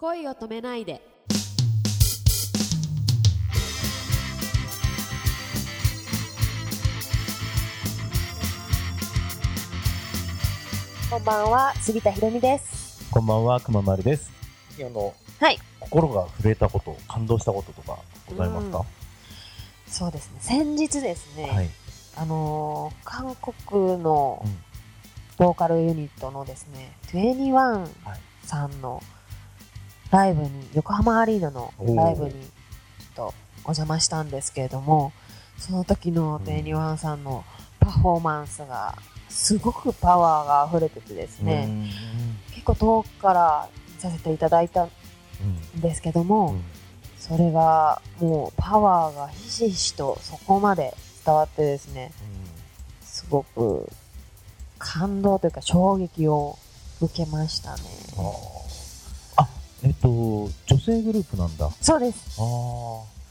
恋を止めないでこんばんは、杉田ひろみです。こんばんは、くままるです。あの、はい。心が震えたこと、感動したこととかございますか、そうですね、先日ですね、はい。あのー韓国のうんボーカルユニットのですね、21はいさんのライブに、横浜アリーナのライブにちょっとお邪魔したんですけれども、その時のうん21さんのパフォーマンスが、すごくパワーが溢れててですね、結構遠くから見させていただいたんうん。ですけども、うんそれがもうパワーがひしひしとそこまで伝わってですね、すごく感動というか衝撃を受けましたね。えっと、女性グループなんだ。あそうです。あ。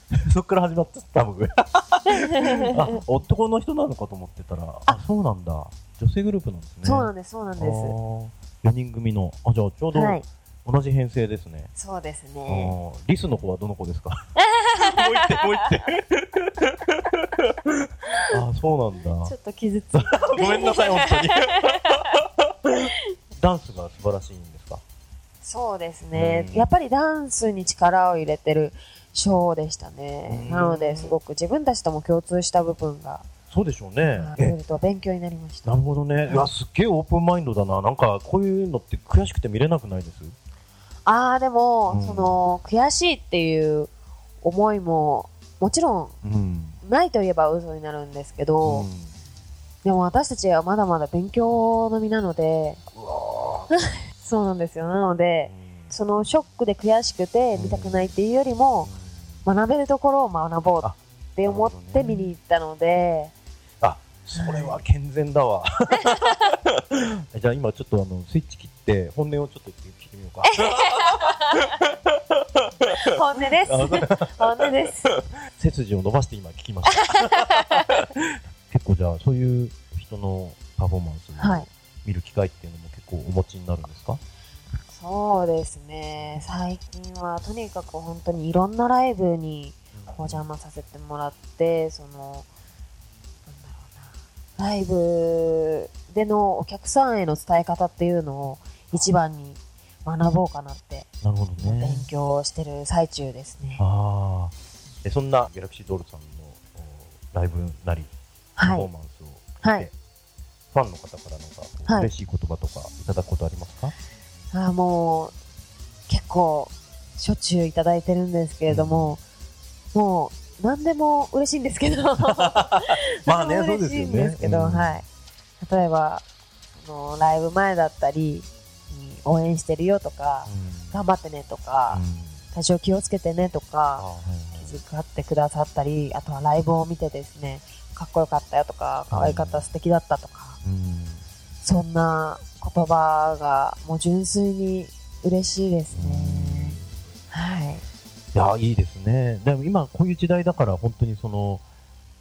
そっから始まった？僕。あ、男の人なのかと思ってたら、あ、そうなんだ。女性グループなんですね。そうなんです、そうなんあでー4人組の。あ、じゃあちょうす。どはい。同じ編成ですね。そうですあね。ーリスの子はどの子ですか？もう一手、もう一手。あ、そうなんだちょ。っと傷つ。ごめんなさい、本当に。ダンスが素晴らしいんそうですねうん。やっぱりダンスに力を入れてるショーでしたね。うんなので、すごく自分たちとも共通した部分が、そうでしょうね。勉強になりましたな。るほどね。いや、すっげえオープンマインドだな。なんか、こういうのって悔しくて見れなくないです？ああ、でも、うんその、悔しいっていう思いも、もちろん、うん。ないと言えば嘘になるんですけど、うんでも私たちはまだまだ勉強の身なので、そうなんですよ。なので、うんそのショックで悔しくて見たくないっていうよりも、学べるところを学ぼうって思って見に行ったので、あ、それは健全だわ。じゃあ今ちょっとあの、スイッチ切って、本音をちょっと聞いてみようか。本音です。本音です。背筋を伸ばして今聞きました。結構じゃあ、そういう人のパフォーマンスをはい。見る機会っていうのも結構お持ちになるんですか、そうですね。最近はとにかく本当にいろんなライブにお邪魔させてもらって、その、なんだろうな、ライブでのお客さんへの伝え方っていうのを一番に学ぼうかなってなるほどね勉。強してる最中ですね。あそんなギャラクシードールさんのおライブなり、パはいフォー。マンスを見て、はいファンの方からなんか、はい。嬉しい言葉とかいただくことありますか？あーもう、結構、しょっちゅういただいてるんですけれども、もう、何でも嬉しいんですけど、まあね 何でも嬉しいんですけど、そうですよねはい。例えば、その、ライブ前だったり、に応援してるよとか、頑張ってねとか、体調気をつけてねとあか、はいはい。気遣ってくださったり、あとはライブを見てですね、かっこよかったよとか、可愛かった、素敵だったとか、うんそんな言葉がもう純粋に嬉しいですね。はい。いや、いいですね。でも今こういう時代だから本当にその、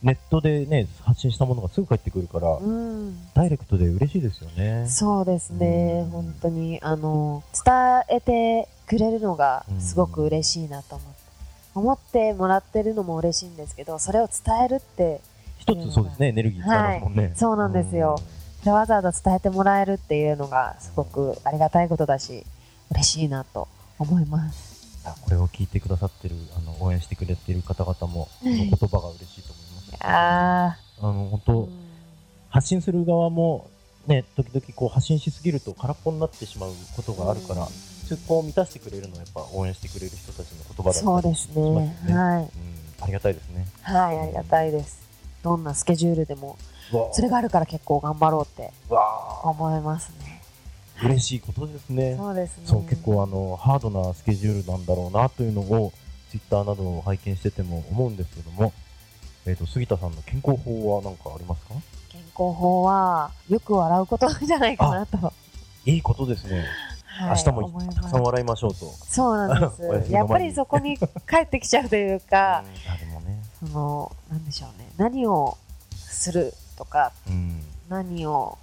ネットでね、発信したものがすぐ返ってくるから、うん。ダイレクトで嬉しいですよね。そうですねうん。本当に、あの、伝えてくれるのがすごく嬉しいなと思って。思ってもらってるのも嬉しいんですけど、それを伝えるって、一つそうですね、エネルギー使いますもんね。そうなんですよそれわざわざ伝えてもらえるっていうのがすごくありがたいことだし、嬉しいなと思います。うん。これを聞いてくださってる、あの、応援してくれてる方々も、この言葉が嬉しいと思います。ああの、本ー当、発信する側も、ね、時々こう発信しすぎると空っぽになってしまうことがあるから、それこう満たしてくれるのはやっぱ応援してくれる人たちの言葉だったりそうですしますよね。はい。うん、ありがたいですね。はい、ありがたいです。どんなスケジュールでも、それがあるから結構頑張ろうって思いますね。嬉しいことですね。そうですね。そう、結構あの、ハードなスケジュールなんだろうなというのを、ツイッターなどを拝見してても思うんですけども、えっ、と、杉田さんの健康法は何かありますか？健康法は、よく笑うことじゃないかなと。いいことですね。はい明日もたくさん笑いましょうと。そうなんです。やっぱりそこに帰ってきちゃうというか、あ、でもね。その、なんでしょうね。何をするとか、うん。何を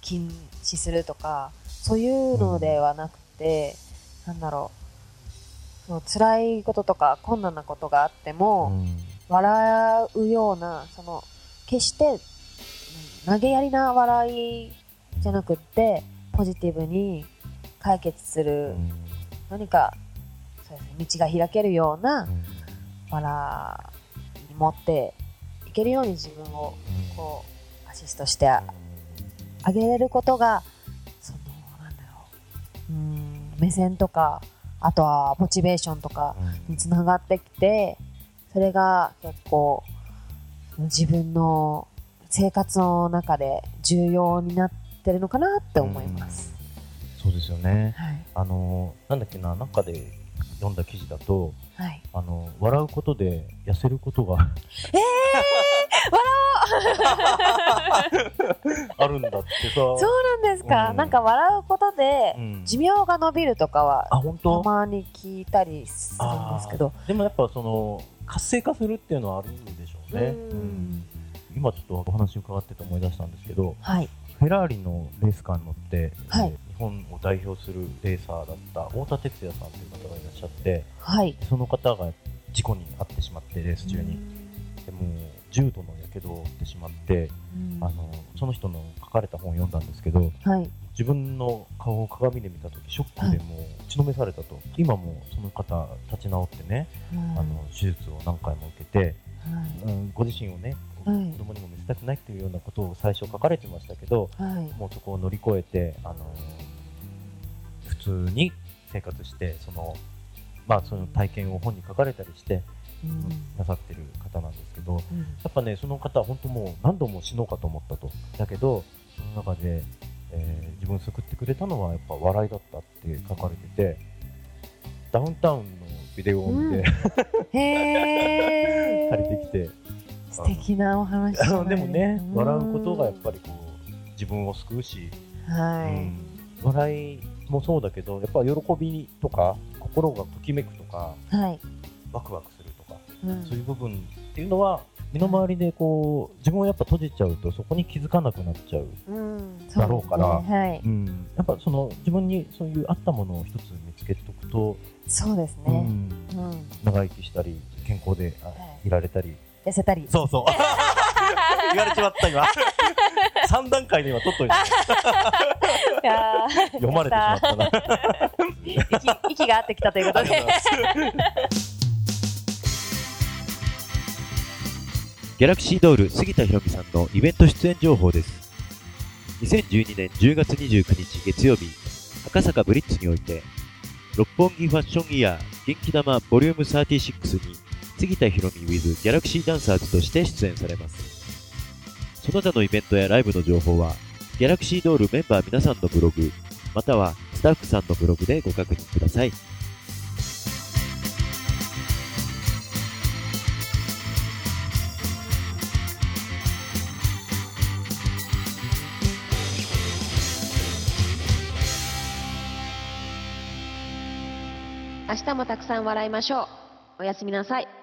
禁止するとか、そういうのではなくて、あなんだろう、その辛いこととか困難なことがあっても、うん。笑うような、その、決して、うん投げやりな笑いじゃなくって、ポジティブに解決すうる、ん。何か、そうですね、道が開けるようなうん笑いに持っていけるように自分を、こう、アシストしてあげれることが、その、なんだろう、うん、目線とか、あとはモチベーションとかうんにつながってきて、それが結構、自分の生活の中で重要になってるのかなって思います。そうですよね。はい。あの、なんだっけな、なんかで読んだ記事だと、はい。あの、笑うことで痩せることが あるんだってさ。そうなんですか、うんなんか笑うことでうん寿命が伸びるとかはあ、本た当まに聞いたりするんですけど。でもやっぱその、活性化するっていうのはあるんでしょうね。うんうん今ちょっとお話伺ってて思い出したんですけど、はい。フェラーリのレースカーに乗って、はいえー日本を代表するレーサーだった太田哲也さんという方がいらっしゃって、はい。その方が事故に遭ってしまって、レース中に。でも重度のやけどを負ってしまって、うんあのその人の書かれた本を読んだんですけどはい。自分の顔を鏡で見た時ショックでもう打ちのめされたと、今もその方立ち直ってね、あの手術を何回も受けて、うん、ご自身をね、はい子供にも見せたくないというようなことを最初書かれてましたけどはい。はい。もうそこを乗り越えて、あの普通に生活してその,、まあ、その体験を本に書かれたりして、うん。なさってる方なんですけど、うん。やっぱね、その方は本当もう何度も死のうかと思ったと。だけど、その中で、えー自分を救ってくれたのはやっぱ笑いだったって書かれてて、ダウンタウンのビデオを見て、へー。借りてきて、素敵なお話でもね、うん。笑うことがやっぱりこう、自分を救うし、はい。うん。笑いもそうだけど、やっぱ喜びとか、心がときめくとか、はい。ワクワクするとか、うんそういう部分っていうのは、身の回りでこう、自分をやっぱ閉じちゃうと、そこに気づかなくなっちゃう。うんだろうからねはい。うん、やっぱその自分にそういうあったものを一つ見つけておくと、そうですね。うん、うん。長生きしたり健康であはいいられたり痩せたり。そうそう 言われちまった今 3段階で今取っといて読まれてしまったな息 息が合ってきたということで。ギャラクシードール杉田博美さんのイベント出演情報です。2012年10月29日月曜日、赤坂ブリッツにおいて、六本木ファッションイヤー元気玉ボリューム36に杉田博美 with ギャラクシーダンサーズとして出演されます。その他のイベントやライブの情報は、ギャラクシードールメンバー皆さんのブログ、またはスタッフさんのブログでご確認ください。明日もたくさん笑いましょう。おやすみなさい。